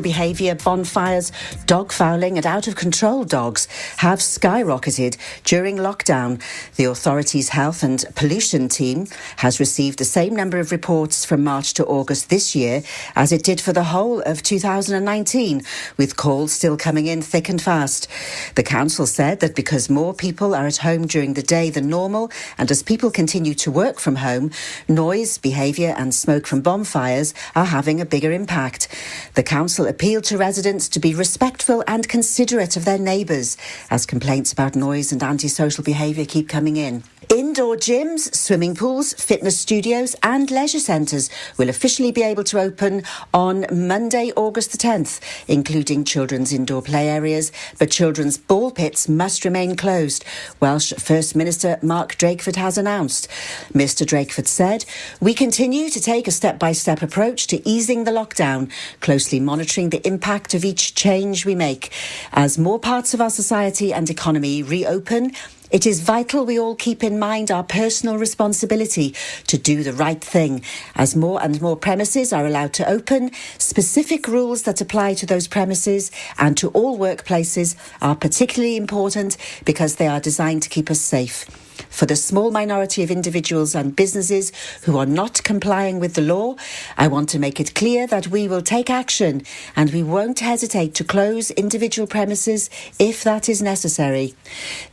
behaviour, bonfires, dog fouling, and out of control dogs have skyrocketed during lockdown. The authorities' health and pollution team has received the same number of reports from March to August this year as it did for the whole of 2019, with calls still coming in thick and fast. The council said that because more people are at home during the day than normal, and as people continue to work from home, noise, behaviour, and smoke from bonfires are having a bigger impact. The council council appealed to residents to be respectful and considerate of their neighbours as complaints about noise and antisocial behaviour keep coming in. Indoor gyms, swimming pools, fitness studios, and leisure centres will officially be able to open on Monday, August the 10th, including children's indoor play areas, but children's ball pits must remain closed, Welsh First Minister Mark Drakeford has announced. Mr. Drakeford said, We continue to take a step by step approach to easing the lockdown, closely monitoring the impact of each change we make. As more parts of our society and economy reopen, it is vital we all keep in mind our personal responsibility to do the right thing. As more and more premises are allowed to open, specific rules that apply to those premises and to all workplaces are particularly important because they are designed to keep us safe for the small minority of individuals and businesses who are not complying with the law, I want to make it clear that we will take action and we won't hesitate to close individual premises if that is necessary.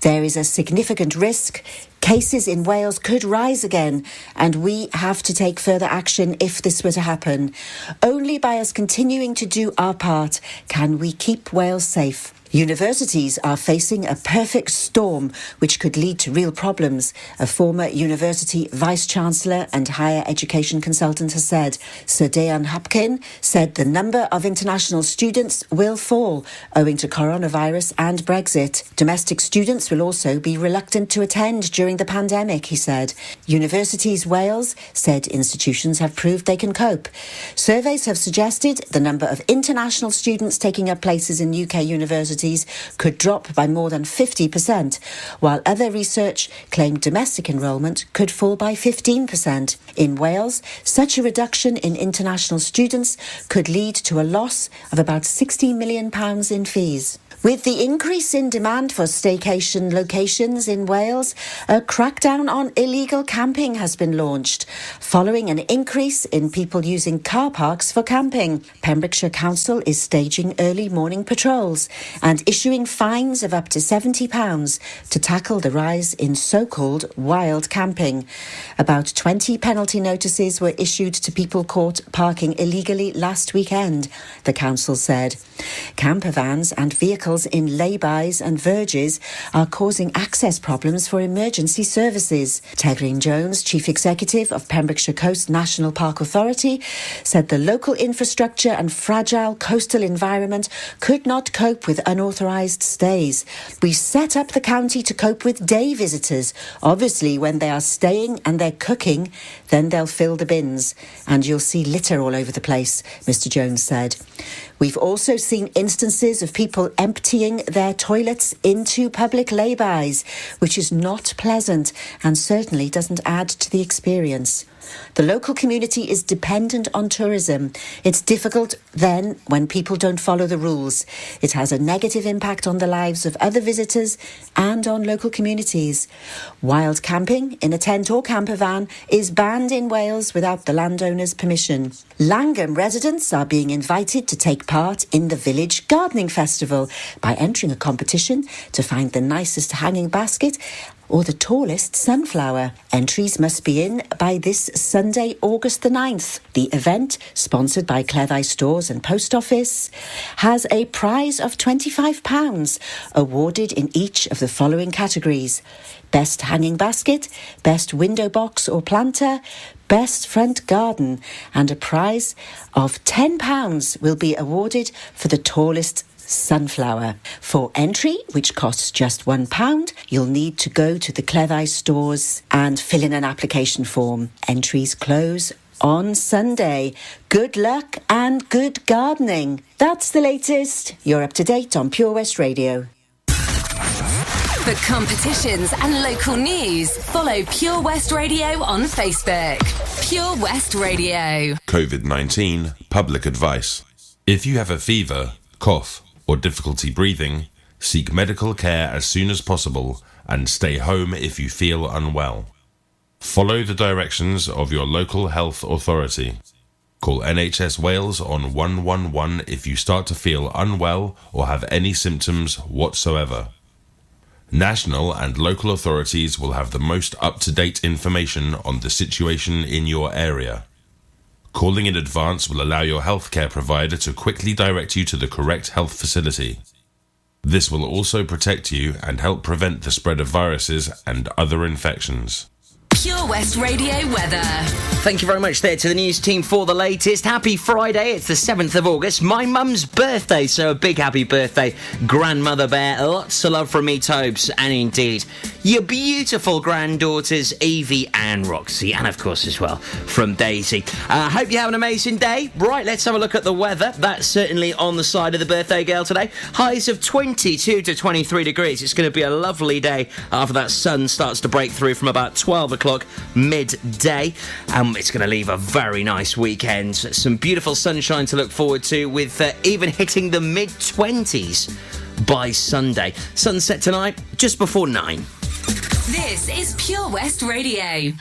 There is a significant risk Cases in Wales could rise again, and we have to take further action if this were to happen. Only by us continuing to do our part can we keep Wales safe. Universities are facing a perfect storm which could lead to real problems, a former university vice chancellor and higher education consultant has said. Sir Deian Hopkin said the number of international students will fall owing to coronavirus and Brexit. Domestic students will also be reluctant to attend during the pandemic, he said. Universities Wales said institutions have proved they can cope. Surveys have suggested the number of international students taking up places in UK universities could drop by more than 50%, while other research claimed domestic enrolment could fall by 15%. In Wales, such a reduction in international students could lead to a loss of about £16 million in fees. With the increase in demand for staycation locations in Wales, a crackdown on illegal camping has been launched, following an increase in people using car parks for camping. Pembrokeshire Council is staging early morning patrols and issuing fines of up to £70 to tackle the rise in so called wild camping. About 20 penalty notices were issued to people caught parking illegally last weekend, the council said. Camper vans and vehicles in laybys and verges are causing access problems for emergency services. Tegryn Jones, Chief Executive of Pembrokeshire Coast National Park Authority, said the local infrastructure and fragile coastal environment could not cope with unauthorised stays. We set up the county to cope with day visitors. Obviously, when they are staying and they're cooking, then they'll fill the bins and you'll see litter all over the place, Mr Jones said. We've also seen instances of people emptying their toilets into public laybys, which is not pleasant and certainly doesn't add to the experience. The local community is dependent on tourism. It's difficult then when people don't follow the rules. It has a negative impact on the lives of other visitors and on local communities. Wild camping in a tent or camper van is banned in Wales without the landowner's permission. Llangwm residents are being invited to take part in the village gardening festival by entering a competition to find the nicest hanging basket or the tallest sunflower. Entries must be in by this Sunday, August the 9th. The event, sponsored by Cleddau Stores and Post Office, has a prize of £25 awarded in each of the following categories Best Hanging Basket, Best Window Box or Planter, Best Front Garden, and a prize of £10 will be awarded for the tallest sunflower. For entry, which costs just £1, you'll need to go to the Cleddau stores and fill in an application form. Entries close on Sunday. Good luck and good gardening. That's the latest. You're up to date on Pure West Radio. For competitions and local news, follow Pure West Radio on Facebook. Pure West Radio. COVID 19 Public Advice. If you have a fever, cough, or difficulty breathing, seek medical care as soon as possible and stay home if you feel unwell. Follow the directions of your local health authority. Call NHS Wales on 111 if you start to feel unwell or have any symptoms whatsoever. National and local authorities will have the most up to date information on the situation in your area. Calling in advance will allow your healthcare provider to quickly direct you to the correct health facility. This will also protect you and help prevent the spread of viruses and other infections. Pure West Radio weather. Thank you very much there to the news team for the latest. Happy Friday. It's the 7th of August, my mum's birthday. So a big happy birthday, Grandmother Bear. Lots of love from me, Tobes, and indeed your beautiful granddaughters, Evie and Roxy, and of course as well from Daisy. I uh, hope you have an amazing day. Right, let's have a look at the weather. That's certainly on the side of the birthday girl today. Highs of 22 to 23 degrees. It's going to be a lovely day after that sun starts to break through from about 12 o'clock o'clock midday. Um, it's going to leave a very nice weekend. Some beautiful sunshine to look forward to, with uh, even hitting the mid 20s by Sunday. Sunset tonight, just before 9. This is Pure West Radio.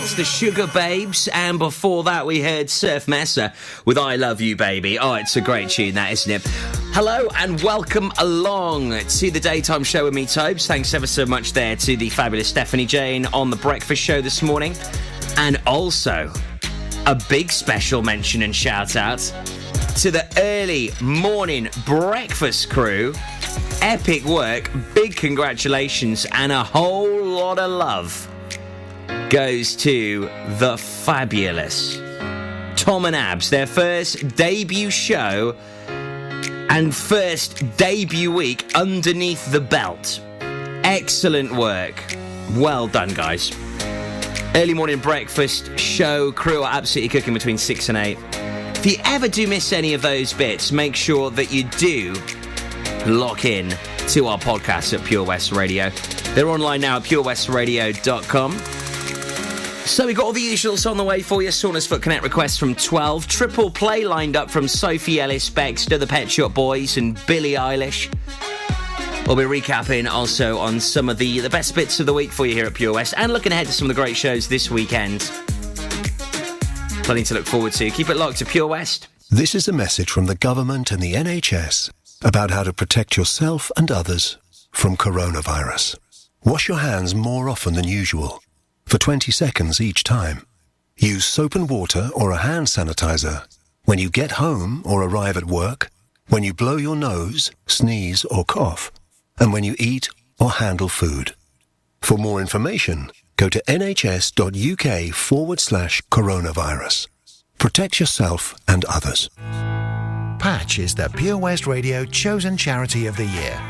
That's the Sugababes, And before that, we heard Surf Mesa with I Love You Baby. Oh, it's a great tune, that, isn't it? Hello and welcome along to the daytime show with me, Tobes. Thanks ever so much there to the fabulous Stephanie Jane on the breakfast show this morning. And also, a big special mention and shout out to the early morning breakfast crew. Epic work, big congratulations, and a whole lot of love goes to the fabulous Tom and Abs, their first debut show and first debut week underneath the belt. Excellent work. Well done, guys. Early morning breakfast show crew are absolutely cooking between 6 and 8. If you ever do miss any of those bits, make sure that you do lock in to our podcast at Pure West Radio. They're online now at purewestradio.com. So we've got all the usuals on the way for you. Saundersfoot Connect requests from 12. Triple play lined up from Sophie Ellis Bextor, the Pet Shop Boys, and Billie Eilish. We'll be recapping also on some of the, the best bits of the week for you here at Pure West and looking ahead to some of the great shows this weekend. Plenty to look forward to. Keep it locked to Pure West. This is a message from the government and the NHS about how to protect yourself and others from coronavirus. Wash your hands more often than usual for 20 seconds each time. Use soap and water or a hand sanitizer when you get home or arrive at work, when you blow your nose, sneeze or cough, and when you eat or handle food. For more information, go to nhs.uk forward slash coronavirus. Protect yourself and others. Patch is the Pure West Radio chosen charity of the year.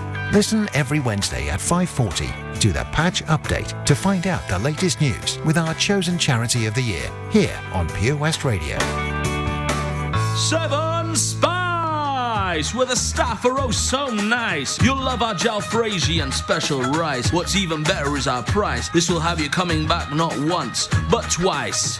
Listen every Wednesday at 5:40 to the Patch Update to find out the latest news with our chosen charity of the year here on Pure West Radio. Seven Spice, where the staff are oh so nice. You'll love our jalfrezi and special rice. What's even better is our price. This will have you coming back not once, but twice.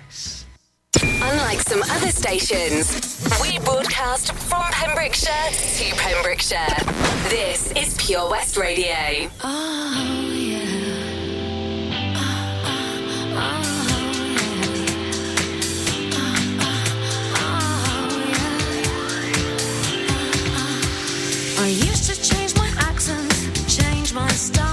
Unlike some other stations, we broadcast from Pembrokeshire to Pembrokeshire. This is Pure West Radio. Oh, yeah. I used to change my accent, change my stance,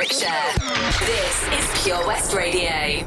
Pembrokeshire. This is Pure West Radio.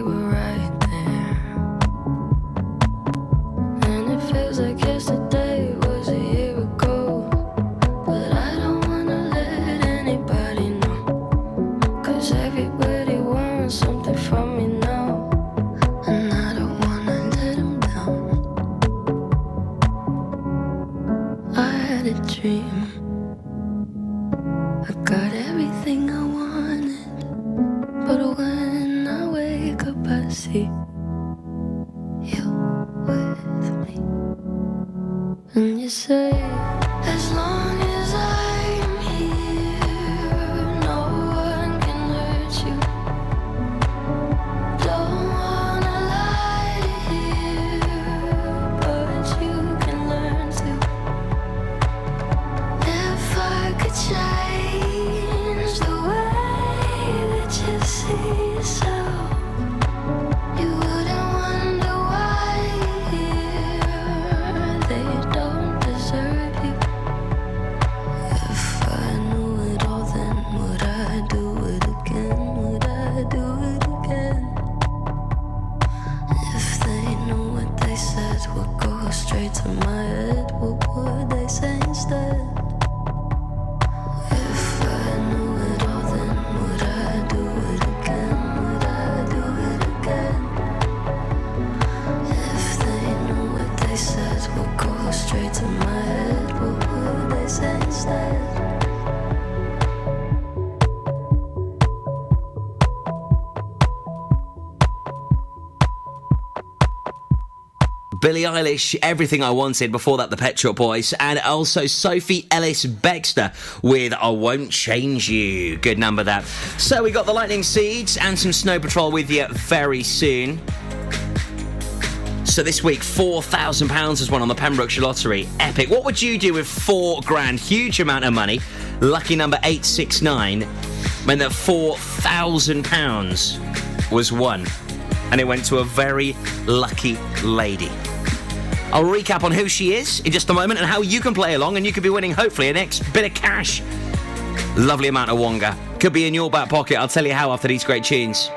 Billie Eilish, Everything I Wanted, before that, the Pet Shop Boys, and also Sophie Ellis Bextor with I Won't Change You. Good number, that. So, we got the Lightning Seeds and some Snow Patrol with you very soon. So, this week, £4,000 has won on the Pembrokeshire Lottery. Epic. What would you do with four grand? Huge amount of money. Lucky number 869 meant that £4,000 was won. And it went to a very lucky lady. I'll recap on who she is in just a moment and how you can play along and you could be winning hopefully an next bit of cash. Lovely amount of Wonga. Could be in your back pocket. I'll tell you how after these great tunes.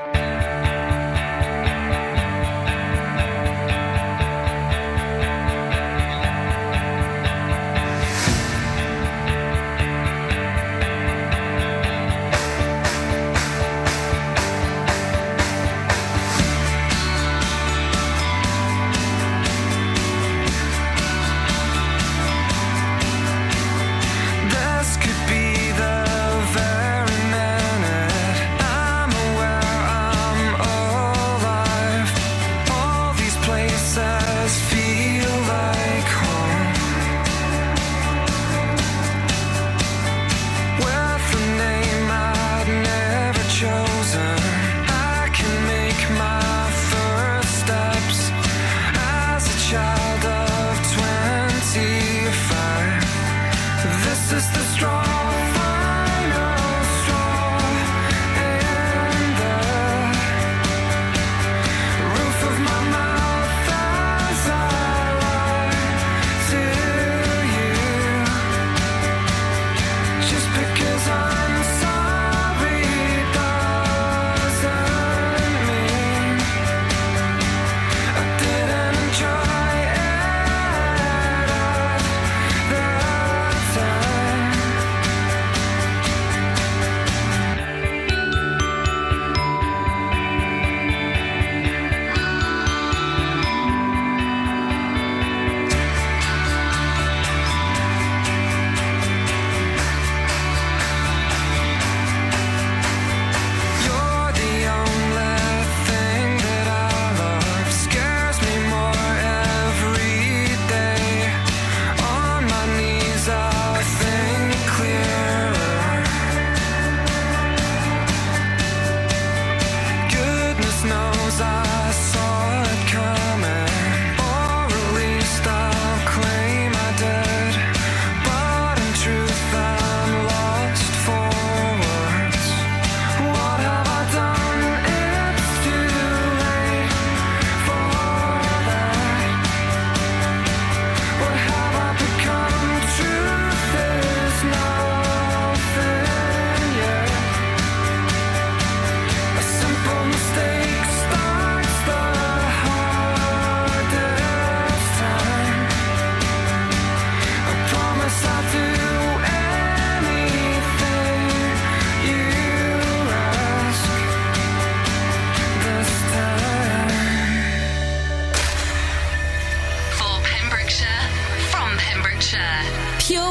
This is the straw,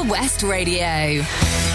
West Radio.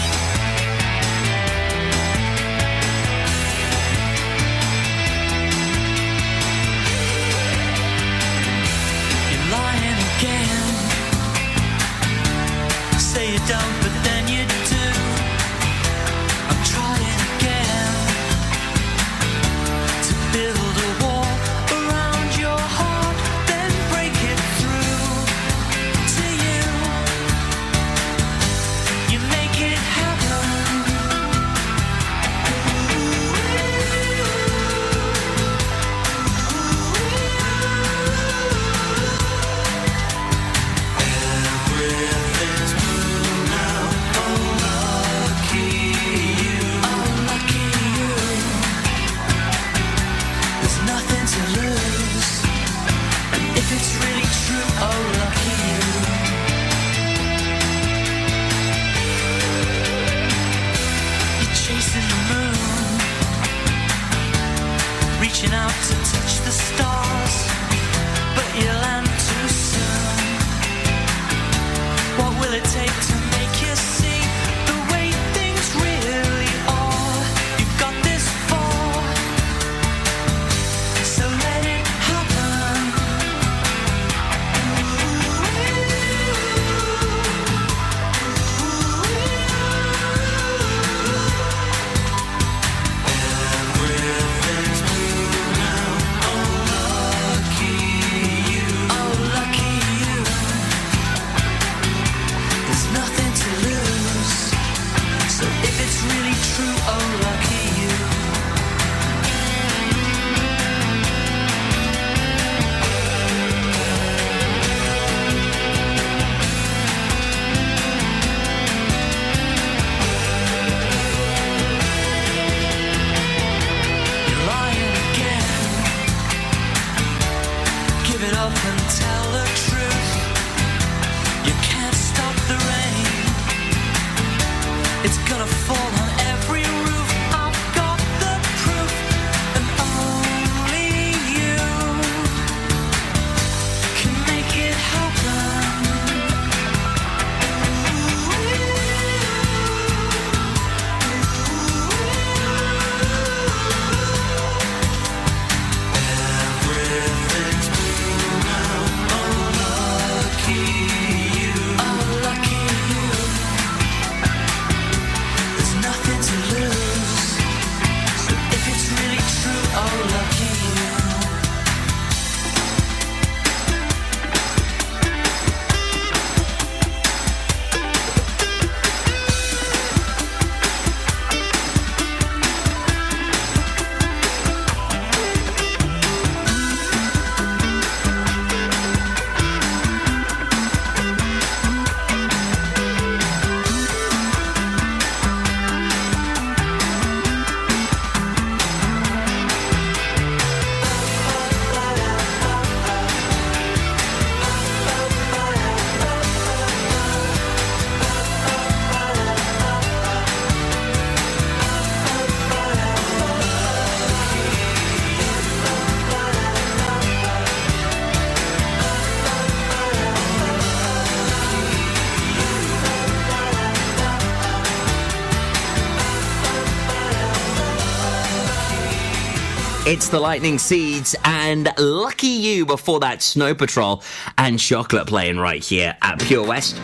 It's the Lightning Seeds and Lucky You before that Snow Patrol and Chocolate playing right here at Pure West.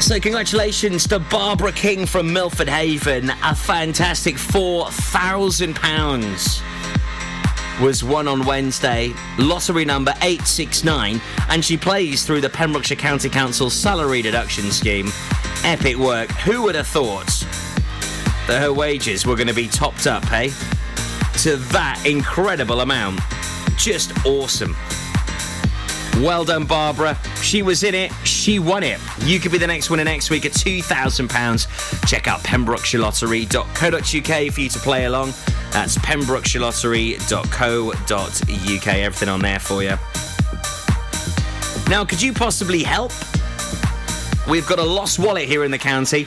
So, congratulations to Barbara King from Milford Haven. A fantastic £4,000 was won on Wednesday. Lottery number 869. And she plays through the Pembrokeshire County Council salary deduction scheme. Epic work. Who would have thought that her wages were going to be topped up, hey? To that incredible amount. Just awesome. Well done, Barbara. She was in it. She won it. You could be the next winner next week at £2,000. Check out pembrokeshirelottery.co.uk for you to play along. That's pembrokeshirelottery.co.uk. Everything on there for you. Now, could you possibly help? We've got a lost wallet here in the county,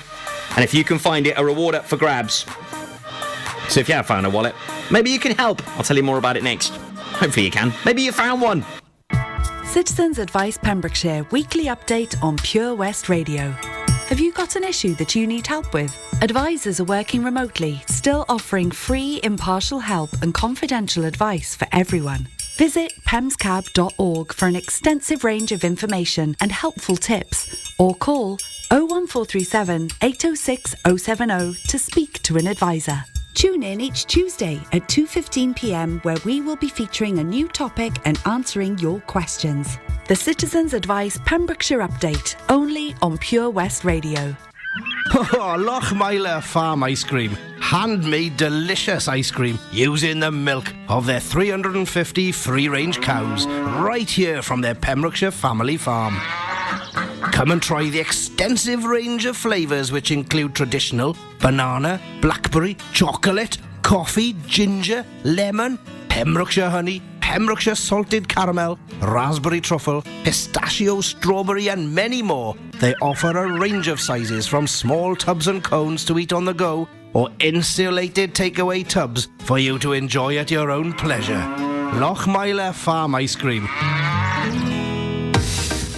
and if you can find it, a reward up for grabs. So if you have found a wallet, maybe you can help. I'll tell you more about it next. Hopefully you can. Maybe you found one. Citizens Advice Pembrokeshire weekly update on Pure West Radio. Have you got an issue that you need help with? Advisors are working remotely, still offering free, impartial help and confidential advice for everyone. Visit pemscab.org for an extensive range of information and helpful tips, or call 01437 806 070 to speak to an advisor. Tune in each Tuesday at 2:15 p.m. where we will be featuring a new topic and answering your questions. The Citizens Advice Pembrokeshire Update, only on Pure West Radio. Oh, Farm Ice Cream. Handmade delicious ice cream using the milk of their 350 free range cows right here from their Pembrokeshire family farm. Come and try the extensive range of flavours which include traditional, banana, blackberry, chocolate, coffee, ginger, lemon, Pembrokeshire honey, Pembrokeshire salted caramel, raspberry truffle, pistachio, strawberry, and many more. They offer a range of sizes from small tubs and cones to eat on the go or insulated takeaway tubs for you to enjoy at your own pleasure. Lochmeyler Farm Ice Cream.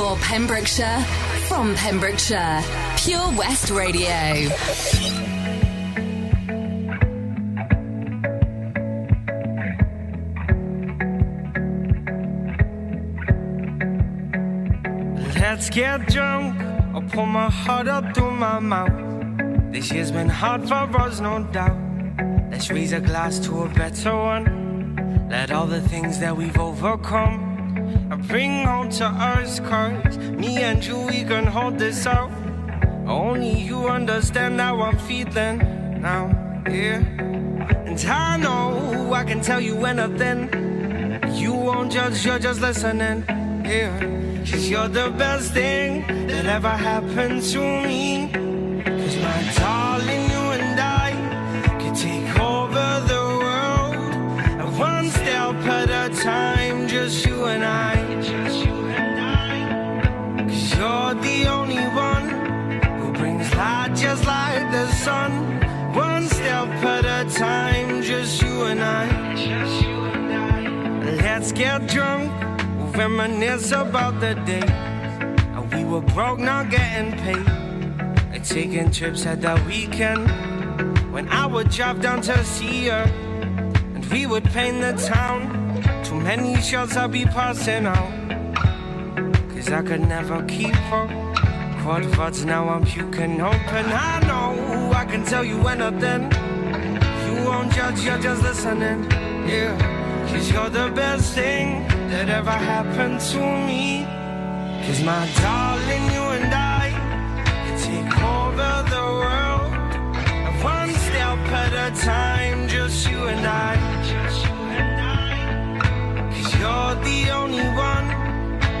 For Pembrokeshire, from Pembrokeshire, Pure West Radio. Let's get drunk. I'll pull my heart up through my mouth. This year's been hard for us, no doubt. Let's raise a glass to a better one. Let all the things that we've overcome I bring home to us, cause me and you, we can hold this out. Only you understand how I'm feeling now, yeah. And I know I can tell you anything. You won't judge, you're just listening, yeah. Cause you're the best thing that ever happened to me. Cause my darling, the sun. One step at a time, just you and I. Just you and I. Let's get drunk, reminisce about the day. We were broke, not getting paid. And taking trips at the weekend. When I would drive down to see her, and we would paint the town. Too many shots I'll be passing out. Cause I could never keep up. Quad words now I'm puking open. I know I can tell you anything. You won't judge, you're just listening. Yeah. Cause you're the best thing that ever happened to me. Cause my darling, you and I can take over the world. And one step at a time, just you and I. Just you and I. Cause you're the only one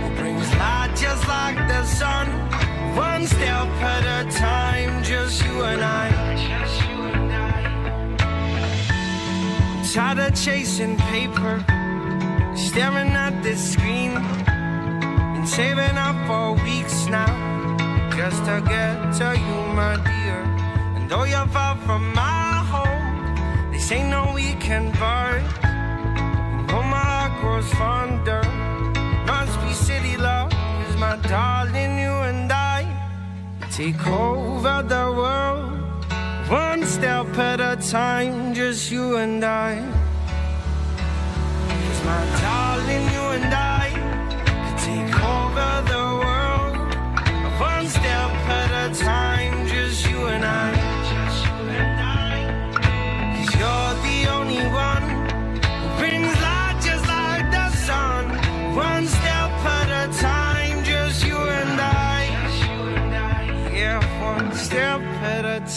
who brings light just like the sun. One step at a time, just you and I. Just you and I. Tired of chasing paper, staring at this screen, and saving up for weeks now, just to get to you, my dear. And though you're far from my home, this ain't no weekend bar. Oh, my heart grows fonder. Must be city love, cause my darling, you and take over the world. One step at a time, just you and I. Cause my darling,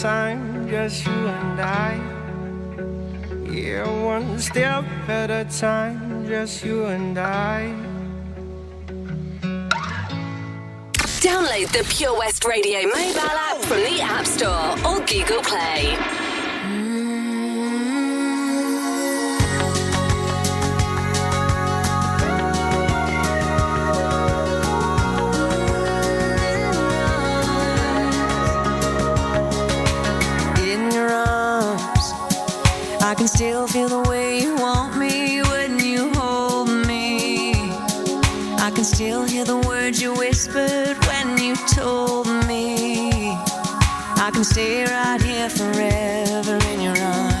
time, just you and I. Yeah, one step at a time, just you and I. Download the Pure West Radio mobile app from the App Store or Google Play. Still feel the way you want me when you hold me. I can still hear the words you whispered when you told me. I can stay right here forever in your arms.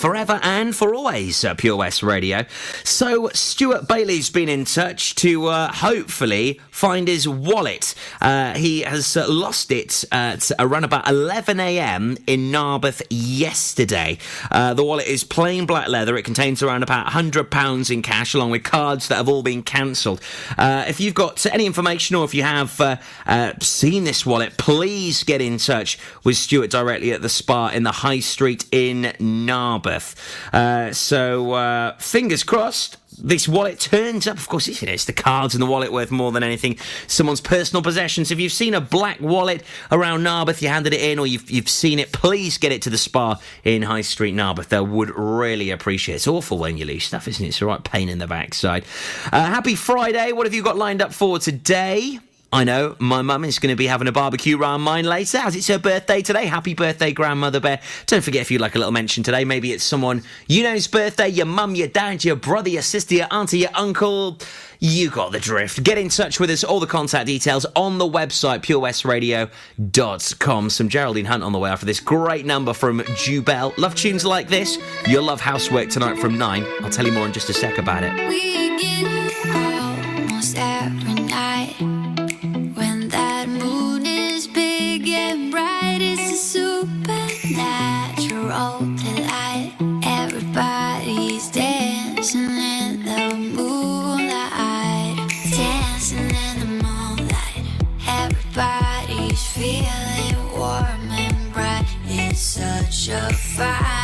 Forever and for always, uh, Pure West Radio. So, Stuart Bailey's been in touch to uh, hopefully find his wallet. Uh, he has lost it at around about 11 a.m. in Narberth yesterday. Uh, the wallet is plain black leather. It contains around about £100 in cash, along with cards that have all been cancelled. Uh, if you've got any information or if you have uh, seen this wallet, please get in touch with Stuart directly at the Spa in the High Street in Narberth. Uh, so uh, fingers crossed. This wallet turns up. Of course, it's, it's the cards in the wallet worth more than anything. Someone's personal possessions. If you've seen a black wallet around Narberth, you handed it in, or you've, you've seen it, please get it to the spa in High Street, Narberth. They would really appreciate it. It's awful when you lose stuff, isn't it? It's a right pain in the backside. Uh, happy Friday. What have you got lined up for today? I know my mum is going to be having a barbecue round mine later as it's her birthday today. Happy birthday, Grandmother Bear. Don't forget if you'd like a little mention today, maybe it's someone you know's birthday, your mum, your dad, your brother, your sister, your auntie, your uncle. You got the drift. Get in touch with us. All the contact details on the website, purewestradio.com. Some Geraldine Hunt on the way after this great number from Jubel. Love tunes like this? You'll love Housework tonight from 9. I'll tell you more in just a sec about it. Such a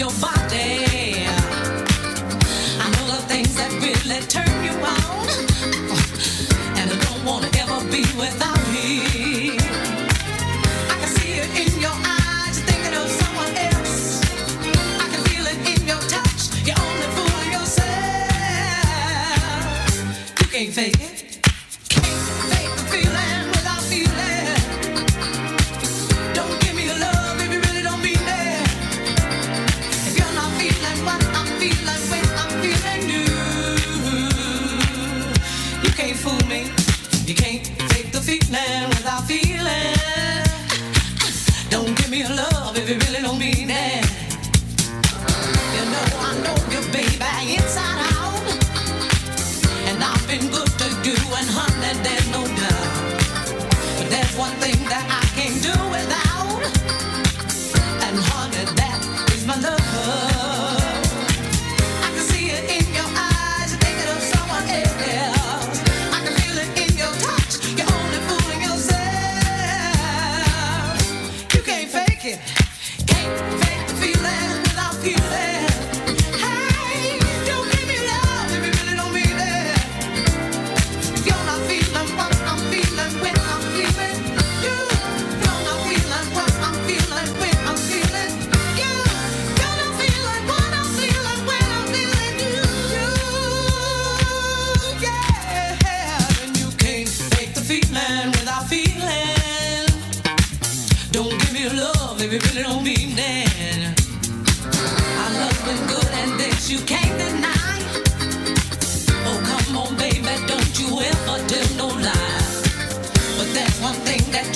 your body.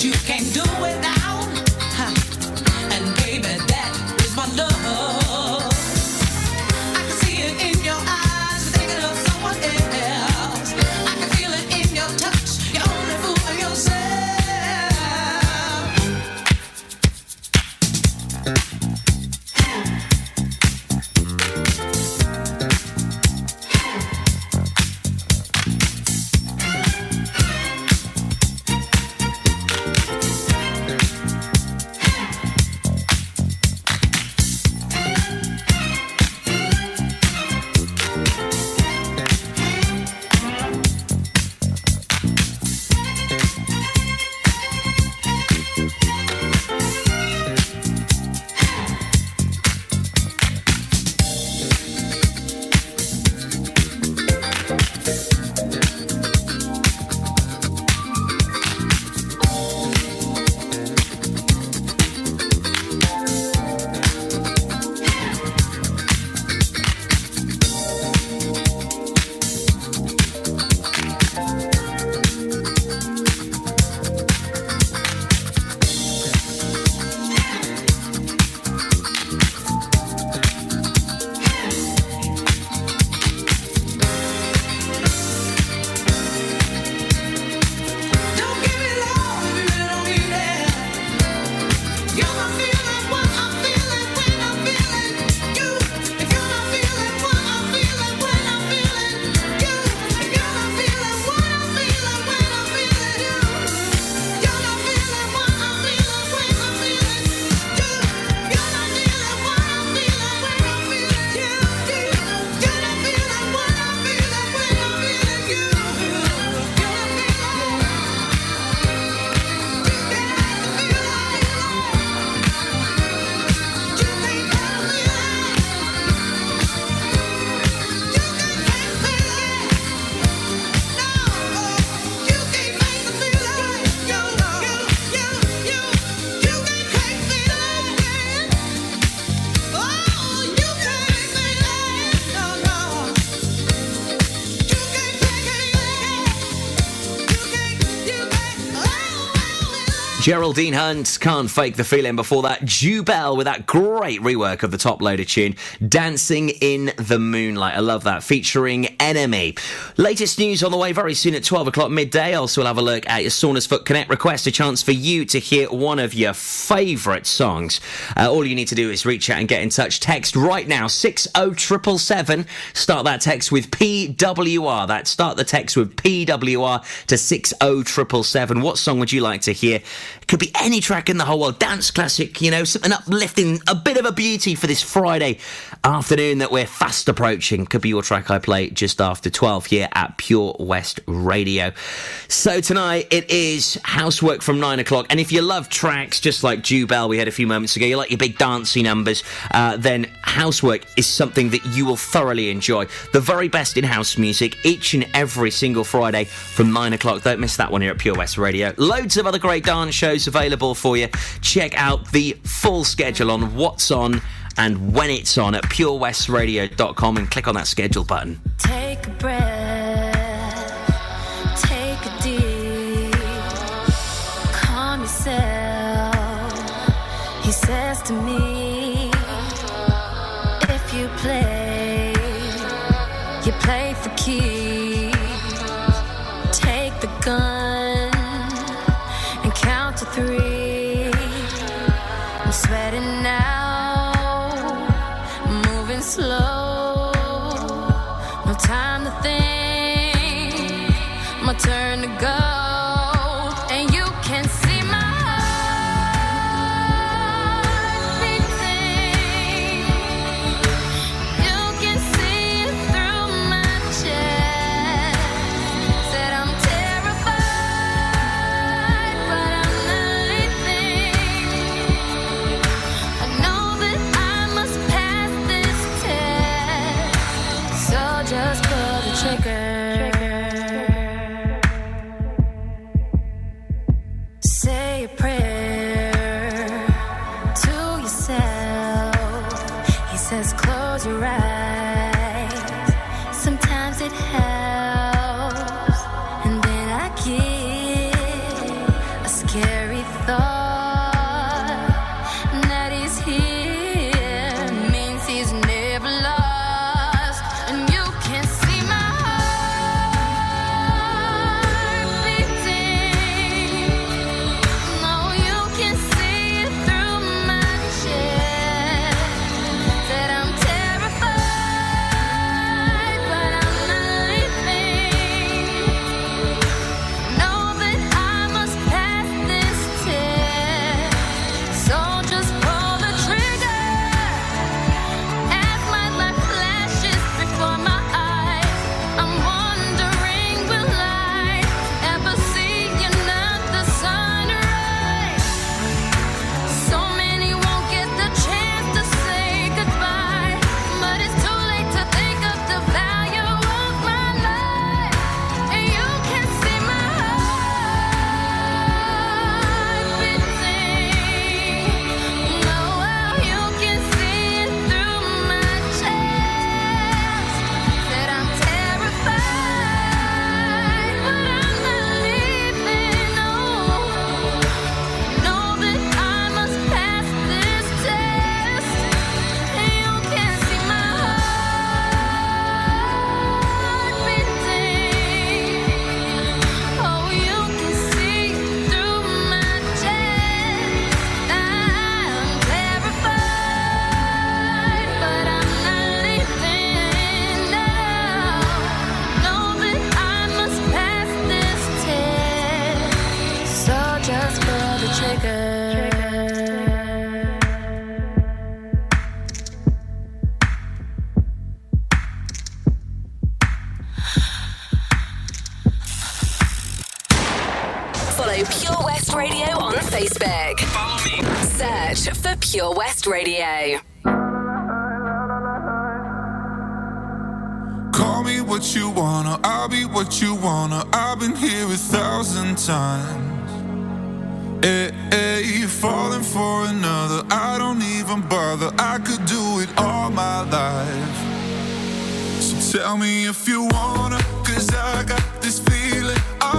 You can't do without. Ya Geraldine Hunt can't fake the feeling before that. Jubel with that great rework of the Toploader tune, Dancing in the Moonlight. I love that, featuring NEIMY. Latest news on the way very soon at 12 o'clock midday. Also, we'll have a look at your Saundersfoot Connect request, a chance for you to hear one of your favourite songs. Uh, all you need to do is reach out and get in touch. Text right now, 60777. Start that text with PWR. That start the text with PWR to 60777. What song would you like to hear? Could be any track in the whole world. Dance classic, you know, something uplifting, a bit of a beauty for this Friday afternoon that we're fast approaching. Could be your track I play just after 12 here at Pure West Radio. So tonight it is housework from 9 o'clock. And if you love tracks just like Jubel we had a few moments ago, you like your big dancey numbers, uh, then housework is something that you will thoroughly enjoy. The very best in house music each and every single Friday from 9 o'clock. Don't miss that one here at Pure West Radio. Loads of other great dance shows available for you. Check out the full schedule on what's on and when it's on at purewestradio.com and click on that schedule button. Take a breath, take a deep, calm yourself. He says to me, if you play,